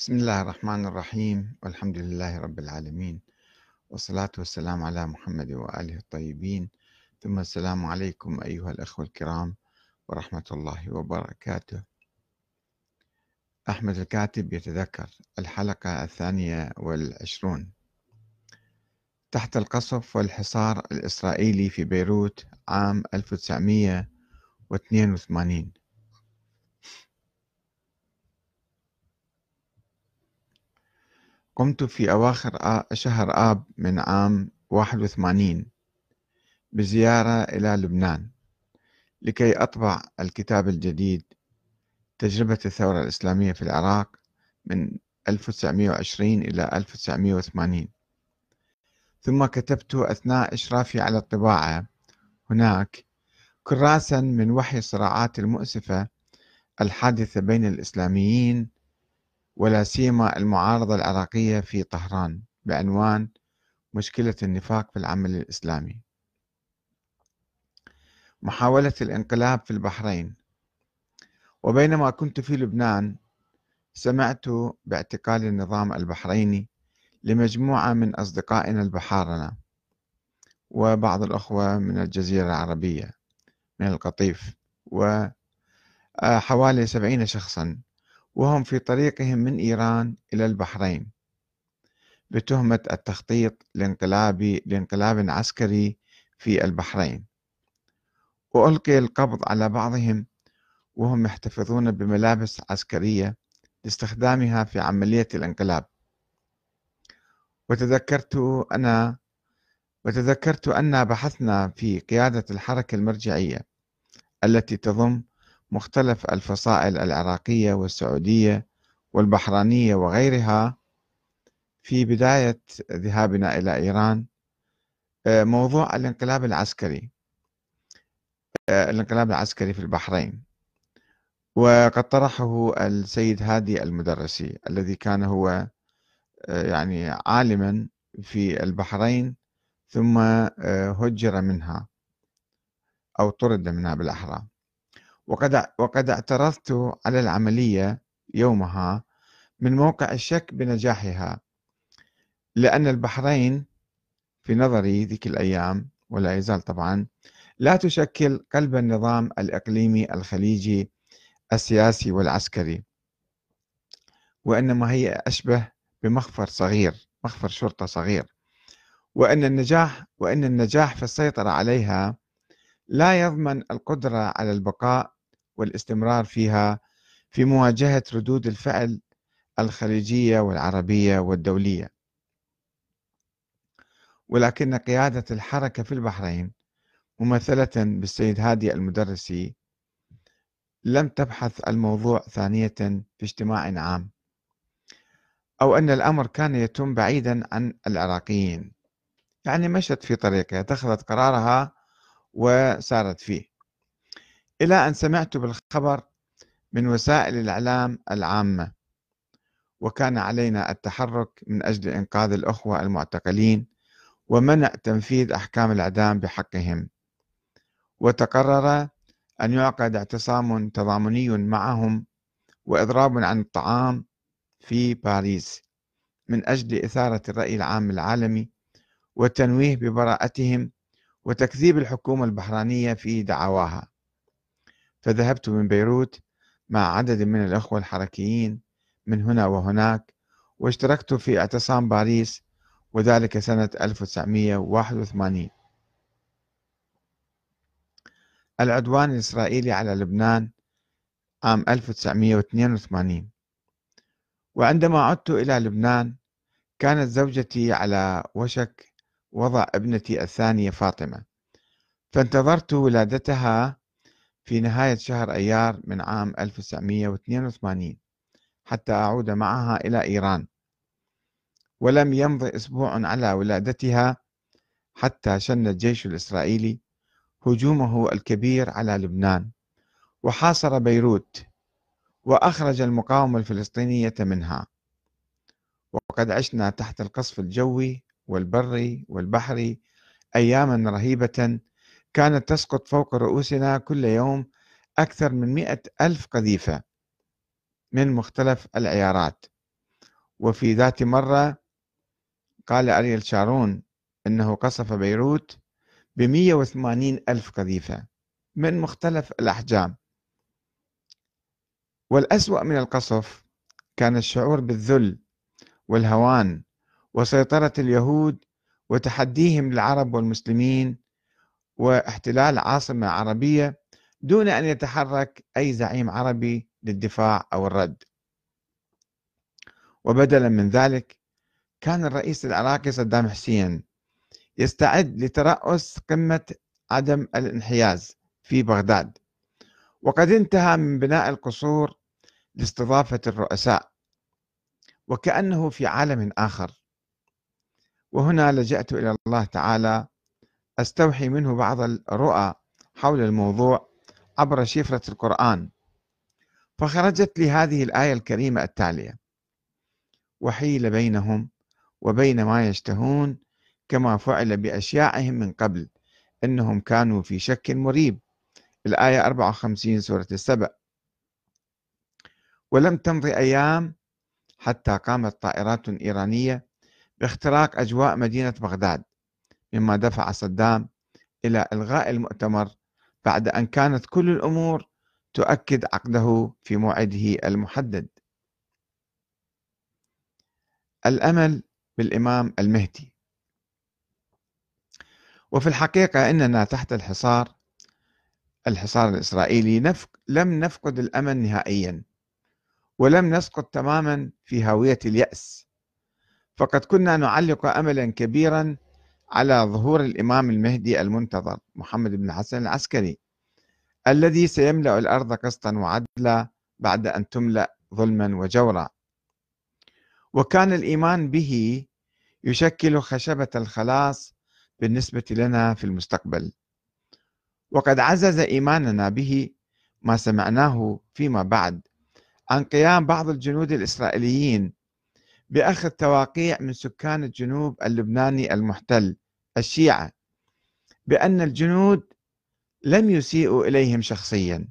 بسم الله الرحمن الرحيم والحمد لله رب العالمين والصلاة والسلام على محمد وآله الطيبين. ثم السلام عليكم أيها الأخوة الكرام ورحمة الله وبركاته. أحمد الكاتب يتذكر الحلقة الثانية والعشرون. تحت القصف والحصار الإسرائيلي في بيروت عام 1982 قمت في أواخر شهر آب من عام 81 بزيارة إلى لبنان لكي أطبع الكتاب الجديد تجربة الثورة الإسلامية في العراق من 1920 إلى 1980 ثم كتبت أثناء إشرافي على الطباعة هناك كراسا من وحي الصراعات المؤسفة الحادثة بين الإسلاميين ولا سيما المعارضة العراقية في طهران بعنوان مشكلة النفاق في العمل الإسلامي. محاولة الانقلاب في البحرين. وبينما كنت في لبنان سمعت باعتقال النظام البحريني لمجموعة من أصدقائنا البحارنة وبعض الأخوة من الجزيرة العربية من القطيف وحوالي سبعين شخصا. وهم في طريقهم من إيران إلى البحرين. بتهمة التخطيط لانقلاب لانقلاب عسكري في البحرين. وألقي القبض على بعضهم وهم يحتفظون بملابس عسكرية لاستخدامها في عملية الانقلاب. وتذكرت أنا وتذكرت أن بحثنا في قيادة الحركة المرجعية التي تضم مختلف الفصائل العراقية والسعودية والبحرانية وغيرها. في بداية ذهابنا إلى إيران آه، موضوع الانقلاب العسكري آه، الانقلاب العسكري في البحرين. وقد طرحه السيد هادي المدرسي الذي كان هو آه، يعني عالما في البحرين ثم هجر منها أو طرد منها بالأحرى. وقد وقد اعترضت على العملية يومها من موقع الشك بنجاحها لأن البحرين في نظري ذيك الأيام ولا يزال طبعا لا تشكل قلب النظام الإقليمي الخليجي السياسي والعسكري وإنما هي أشبه بمخفر صغير مخفر شرطة صغير وأن النجاح وأن النجاح في السيطرة عليها لا يضمن القدرة على البقاء والاستمرار فيها في مواجهة ردود الفعل الخليجية والعربية والدولية. ولكن قيادة الحركة في البحرين ممثلة بالسيد هادي المدرسي لم تبحث الموضوع ثانية في اجتماع عام أو أن الأمر كان يتم بعيدا عن العراقيين. يعني مشت في طريقها اتخذت قرارها وسارت فيه. إلى أن سمعت بالخبر من وسائل الإعلام العامة وكان علينا التحرك من أجل إنقاذ الأخوة المعتقلين ومنع تنفيذ أحكام الإعدام بحقهم. وتقرر أن يعقد اعتصام تضامني معهم وإضراب عن الطعام في باريس من أجل إثارة الرأي العام العالمي والتنويه ببراءتهم وتكذيب الحكومة البحرانية في دعواها. فذهبت من بيروت مع عدد من الأخوة الحركيين من هنا وهناك واشتركت في اعتصام باريس وذلك سنة 1981 العدوان الإسرائيلي على لبنان عام 1982 وعندما عدت إلى لبنان كانت زوجتي على وشك وضع ابنتي الثانية فاطمة. فانتظرت ولادتها في نهاية شهر أيار من عام 1982 حتى أعود معها إلى إيران. ولم يمض أسبوع على ولادتها حتى شن الجيش الإسرائيلي هجومه الكبير على لبنان وحاصر بيروت وأخرج المقاومة الفلسطينية منها. وقد عشنا تحت القصف الجوي والبري والبحري أياما رهيبة كانت تسقط فوق رؤوسنا كل يوم أكثر من مئة ألف قذيفة من مختلف العيارات. وفي ذات مرة قال أريل شارون أنه قصف بيروت بمية وثمانين ألف قذيفة من مختلف الأحجام. والأسوأ من القصف كان الشعور بالذل والهوان وسيطرة اليهود وتحديهم للعرب والمسلمين واحتلال عاصمة عربية دون أن يتحرك أي زعيم عربي للدفاع أو الرد. وبدلا من ذلك كان الرئيس العراقي صدام حسين يستعد لترأس قمة عدم الانحياز في بغداد. وقد انتهى من بناء القصور لاستضافة الرؤساء وكأنه في عالم آخر. وهنا لجأت إلى الله تعالى أستوحي منه بعض الرؤى حول الموضوع عبر شفرة القرآن. فخرجت لي هذه الآية الكريمة التالية. وحيل بينهم وبين ما يشتهون كما فعل بأشياعهم من قبل إنهم كانوا في شك مريب. الآية 54 سورة السبع ولم تمضي أيام حتى قامت طائرات إيرانية باختراق أجواء مدينة بغداد. مما دفع صدام إلى إلغاء المؤتمر بعد أن كانت كل الأمور تؤكد عقده في موعده المحدد. الأمل بالإمام المهدي. وفي الحقيقة إننا تحت الحصار الحصار الإسرائيلي نفق لم نفقد الأمل نهائيا ولم نسقط تماما في هاوية اليأس. فقد كنا نعلق أملا كبيرا على ظهور الإمام المهدي المنتظر محمد بن الحسن العسكري الذي سيملأ الأرض قسطا وعدلا بعد أن تملأ ظلما وجورا. وكان الإيمان به يشكل خشبة الخلاص بالنسبة لنا في المستقبل. وقد عزز إيماننا به ما سمعناه فيما بعد عن قيام بعض الجنود الإسرائيليين بأخذ تواقيع من سكان الجنوب اللبناني المحتل الشيعة بأن الجنود لم يسيئوا إليهم شخصيا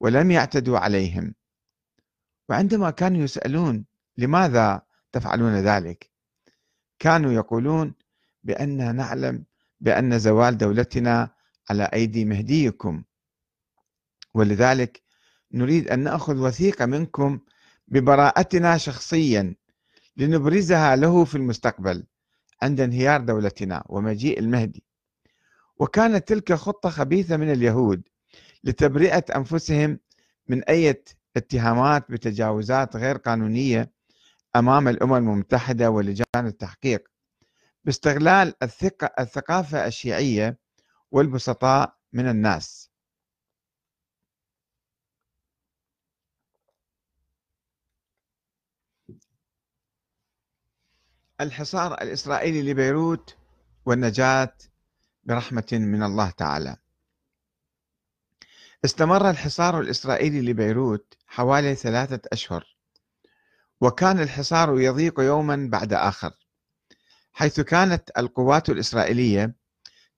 ولم يعتدوا عليهم. وعندما كانوا يسألون لماذا تفعلون ذلك كانوا يقولون بأننا نعلم بأن زوال دولتنا على أيدي مهديكم. ولذلك نريد أن نأخذ وثيقة منكم ببراءتنا شخصيا. لنبرزها له في المستقبل عند انهيار دولتنا ومجيء المهدي. وكانت تلك خطة خبيثة من اليهود لتبرئة أنفسهم من أي اتهامات بتجاوزات غير قانونية أمام الأمم المتحدة ولجان التحقيق باستغلال الثقافة الشيعية والبسطاء من الناس. الحصار الإسرائيلي لبيروت والنجاة برحمة من الله تعالى. استمر الحصار الإسرائيلي لبيروت حوالي ثلاثة أشهر وكان الحصار يضيق يوما بعد آخر حيث كانت القوات الإسرائيلية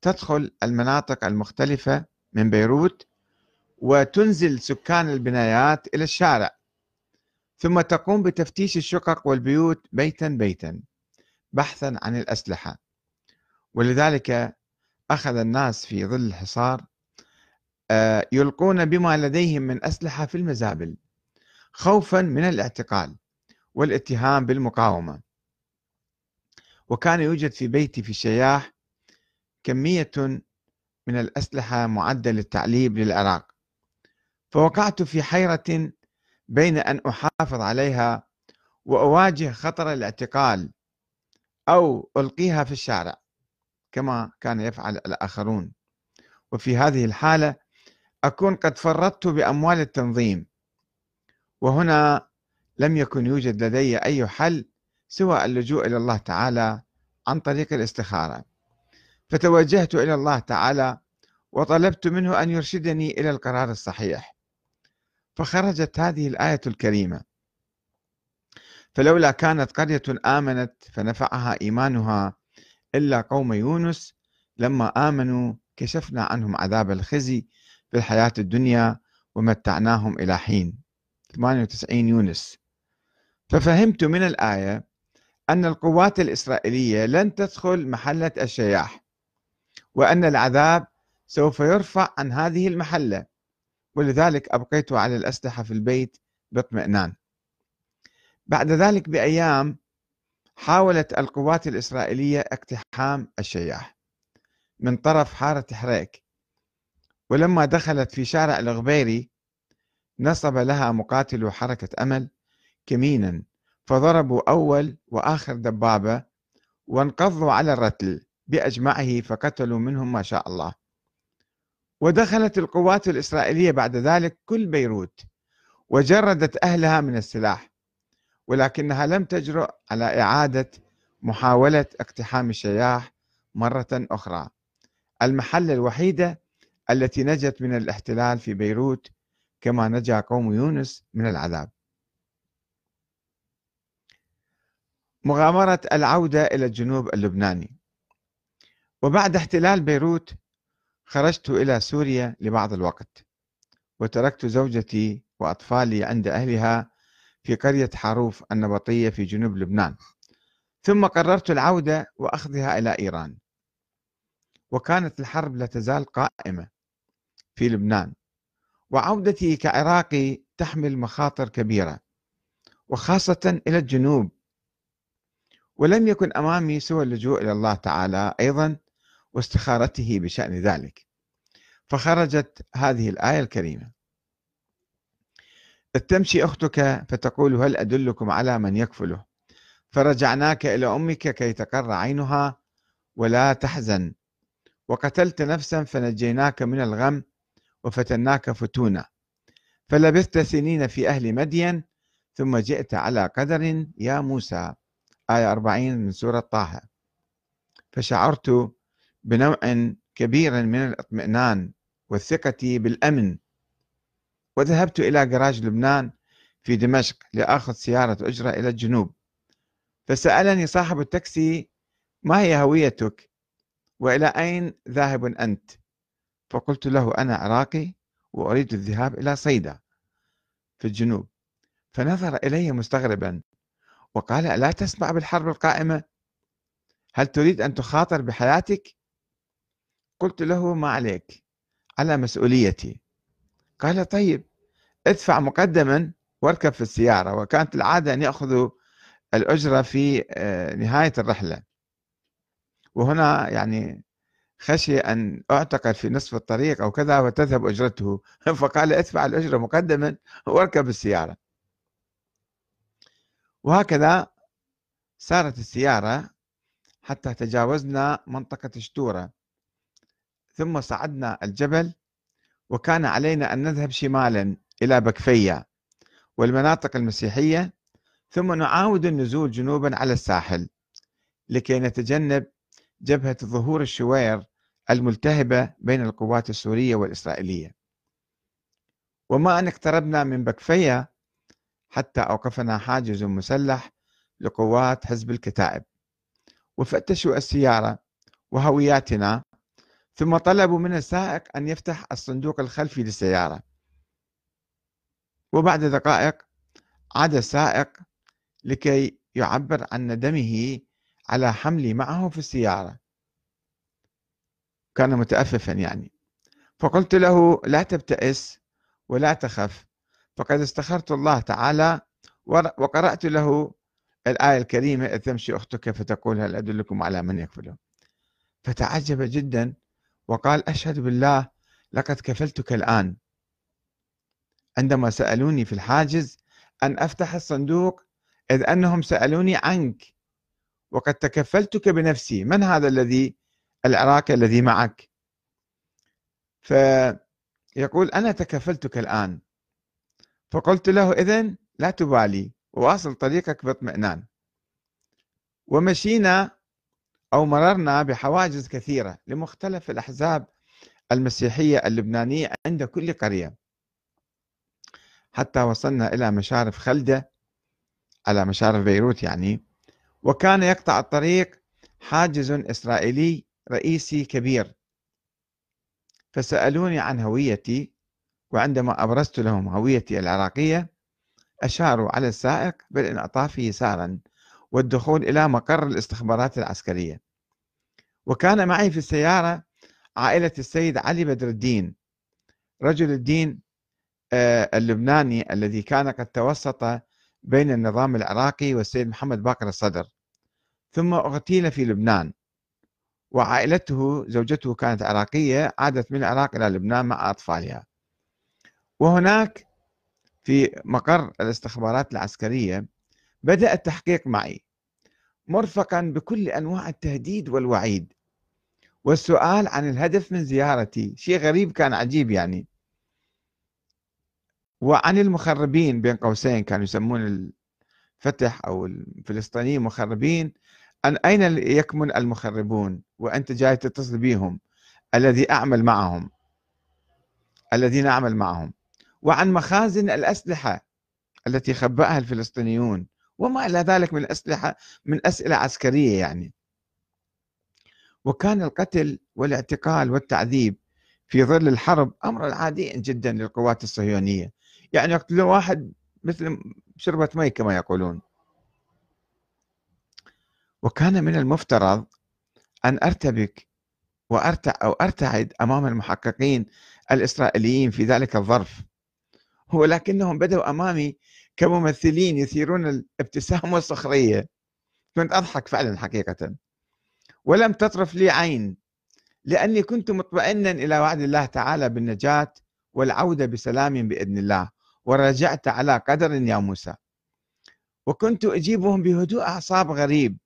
تدخل المناطق المختلفة من بيروت وتنزل سكان البنايات إلى الشارع ثم تقوم بتفتيش الشقق والبيوت بيتا بيتا. بحثا عن الأسلحة. ولذلك أخذ الناس في ظل الحصار آه، يلقون بما لديهم من أسلحة في المزابل خوفا من الاعتقال والاتهام بالمقاومة. وكان يوجد في بيتي في الشياح كمية من الأسلحة معدة للتعليب للعراق. فوقعت في حيرة بين أن أحافظ عليها وأواجه خطر الاعتقال أو ألقيها في الشارع كما كان يفعل الآخرون. وفي هذه الحالة أكون قد فرطت بأموال التنظيم وهنا لم يكن يوجد لدي أي حل سوى اللجوء إلى الله تعالى عن طريق الاستخارة. فتوجهت إلى الله تعالى وطلبت منه أن يرشدني إلى القرار الصحيح. فخرجت هذه الآية الكريمة. فلولا كانت قرية آمنت فنفعها إيمانها إلا قوم يونس. لما آمنوا كشفنا عنهم عذاب الخزي في الحياة الدنيا ومتعناهم إلى حين. 98 يونس. ففهمت من الآية أن القوات الإسرائيلية لن تدخل محلة الشياح وأن العذاب سوف يرفع عن هذه المحلة ولذلك أبقيت على الأسلحة في البيت باطمئنان. بعد ذلك بأيام حاولت القوات الإسرائيلية اقتحام الشياح من طرف حارة حريك ولما دخلت في شارع الغبيري نصب لها مقاتلو حركة أمل كمينا فضربوا أول وآخر دبابة وانقضوا على الرتل بأجمعه فقتلوا منهم ما شاء الله. ودخلت القوات الإسرائيلية بعد ذلك كل بيروت وجردت أهلها من السلاح. ولكنها لم تجرؤ على إعادة محاولة اقتحام الشياح مرة أخرى. المحلة الوحيدة التي نجت من الاحتلال في بيروت كما نجا قوم يونس من العذاب. مغامرة العودة إلى الجنوب اللبناني. وبعد احتلال بيروت خرجت إلى سوريا لبعض الوقت وتركت زوجتي وأطفالي عند أهلها في قرية حاروف النبطية في جنوب لبنان. ثم قررت العودة وأخذها إلى إيران. وكانت الحرب لا تزال قائمة في لبنان. وعودتي كعراقي تحمل مخاطر كبيرة وخاصة إلى الجنوب. ولم يكن أمامي سوى اللجوء إلى الله تعالى أيضا واستخارته بشأن ذلك. فخرجت هذه الآية الكريمة. تمشي أختك فتقول هل أدلكم على من يكفله؟ فرجعناك إلى أمك كي تقر عينها ولا تحزن. وقتلت نفسا فنجيناك من الغم وفتناك فتونا فلبثت سنين في أهل مدين ثم جئت على قدر يا موسى. آية 40 من سورة طه. فشعرت بنوع كبير من الإطمئنان والثقة بالأمن. وذهبت إلى جراج لبنان في دمشق لآخذ سيارة أجرة إلى الجنوب. فسألني صاحب التاكسي ما هي هويتك؟ وإلى أين ذاهب أنت؟ فقلت له أنا عراقي وأريد الذهاب إلى صيدا في الجنوب. فنظر إلي مستغربا وقال ألا تسمع بالحرب القائمة؟ هل تريد أن تخاطر بحياتك؟ قلت له ما عليك على مسؤوليتي. قال طيب. ادفع مقدما واركب في السيارة وكانت العادة أن يأخذوا الأجرة في آه، نهاية الرحلة. وهنا يعني خشي أن أعتقل في نصف الطريق أو كذا وتذهب أجرته. فقال ادفع الأجرة مقدما واركب السيارة. وهكذا سارت السيارة حتى تجاوزنا منطقة شتورة. ثم صعدنا الجبل وكان علينا أن نذهب شمالا. إلى بكفية والمناطق المسيحية ثم نعاود النزول جنوبا على الساحل لكي نتجنب جبهة ظهور الشوير الملتهبة بين القوات السورية والإسرائيلية. وما أن اقتربنا من بكفية حتى أوقفنا حاجز مسلح لقوات حزب الكتائب. وفتشوا السيارة وهوياتنا ثم طلبوا من السائق أن يفتح الصندوق الخلفي للسيارة. وبعد دقائق عاد السائق لكي يعبر عن ندمه على حملي معه في السيارة. كان متأففا يعني. فقلت له لا تبتئس ولا تخف فقد استخرت الله تعالى وقرأت له الآية الكريمة إذ تمشي أختك فتقول هل أدلكم على من يكفله فتعجب جدا وقال أشهد بالله لقد كفلتك الآن. عندما سألوني في الحاجز أن أفتح الصندوق إذ أنهم سألوني عنك وقد تكفلتك بنفسي. من هذا الذي؟ العراقي الذي معك. فيقول أنا تكفلتك الآن. فقلت له إذن لا تبالي وواصل طريقك باطمئنان. ومشينا أو مررنا بحواجز كثيرة لمختلف الأحزاب المسيحية اللبنانية عند كل قرية. حتى وصلنا إلى مشارف خلدة على مشارف بيروت يعني. وكان يقطع الطريق حاجز إسرائيلي رئيسي كبير. فسألوني عن هويتي وعندما أبرزت لهم هويتي العراقية أشاروا على السائق بالانعطاف يسارا والدخول إلى مقر الاستخبارات العسكرية. وكان معي في السيارة عائلة السيد علي بدر الدين. رجل الدين اللبناني الذي كان قد توسط بين النظام العراقي والسيد محمد باقر الصدر. ثم اغتيل في لبنان. وعائلته زوجته كانت عراقية عادت من العراق إلى لبنان مع أطفالها. وهناك في مقر الاستخبارات العسكرية بدأ التحقيق معي مرفقا بكل أنواع التهديد والوعيد. والسؤال عن الهدف من زيارتي شيء غريب كان عجيب يعني. وعن المخربين بين قوسين كانوا يسمون الفتح أو الفلسطينيين مخربين أن أين يكمن المخربون؟ وأنت جاي تتصل بهم الذي أعمل معهم. الذين أعمل معهم. وعن مخازن الأسلحة التي خبأها الفلسطينيون. وما إلى ذلك من الأسلحة من أسئلة عسكرية يعني. وكان القتل والاعتقال والتعذيب في ظل الحرب أمرا عاديا جدا للقوات الصهيونية. يعني يقتلون واحد مثل شربة مي كما يقولون. وكان من المفترض أن أرتبك وأرتع أو أرتعد أمام المحققين الإسرائيليين في ذلك الظرف. ولكنهم بدأوا أمامي كممثلين يثيرون الابتسامة والسخرية. كنت أضحك فعلا حقيقة. ولم تطرف لي عين لأني كنت مطمئنا إلى وعد الله تعالى بالنجاة والعودة بسلام بإذن الله. ورجعت على قدر يا موسى. وكنت أجيبهم بهدوء أعصاب غريب.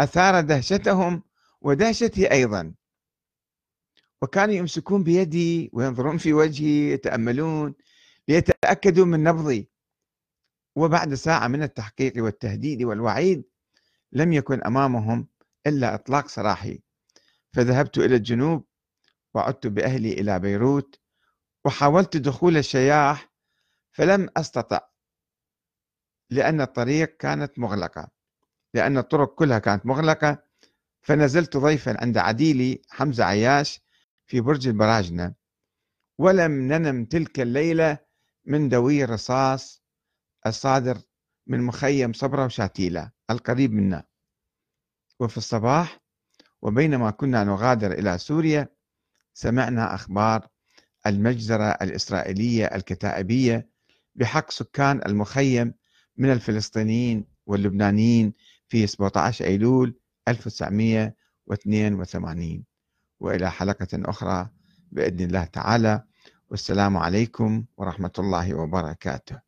أثار دهشتهم ودهشتي أيضا. وكانوا يمسكون بيدي وينظرون في وجهي يتأملون ليتأكدوا من نبضي. وبعد ساعة من التحقيق والتهديد والوعيد لم يكن أمامهم إلا إطلاق سراحي. فذهبت إلى الجنوب وعدت بأهلي إلى بيروت. وحاولت دخول الشياح فلم أستطع لأن الطريق كانت مغلقة. لأن الطرق كلها كانت مغلقة فنزلت ضيفا عند عديلي حمزة عياش في برج البراجنة. ولم ننم تلك الليلة من دوي الرصاص الصادر من مخيم صبرا وشاتيلا القريب منا. وفي الصباح وبينما كنا نغادر إلى سوريا سمعنا أخبار المجزرة الإسرائيلية الكتائبية بحق سكان المخيم من الفلسطينيين واللبنانيين في 17 أيلول 1982 وإلى حلقة أخرى بإذن الله تعالى. والسلام عليكم ورحمة الله وبركاته.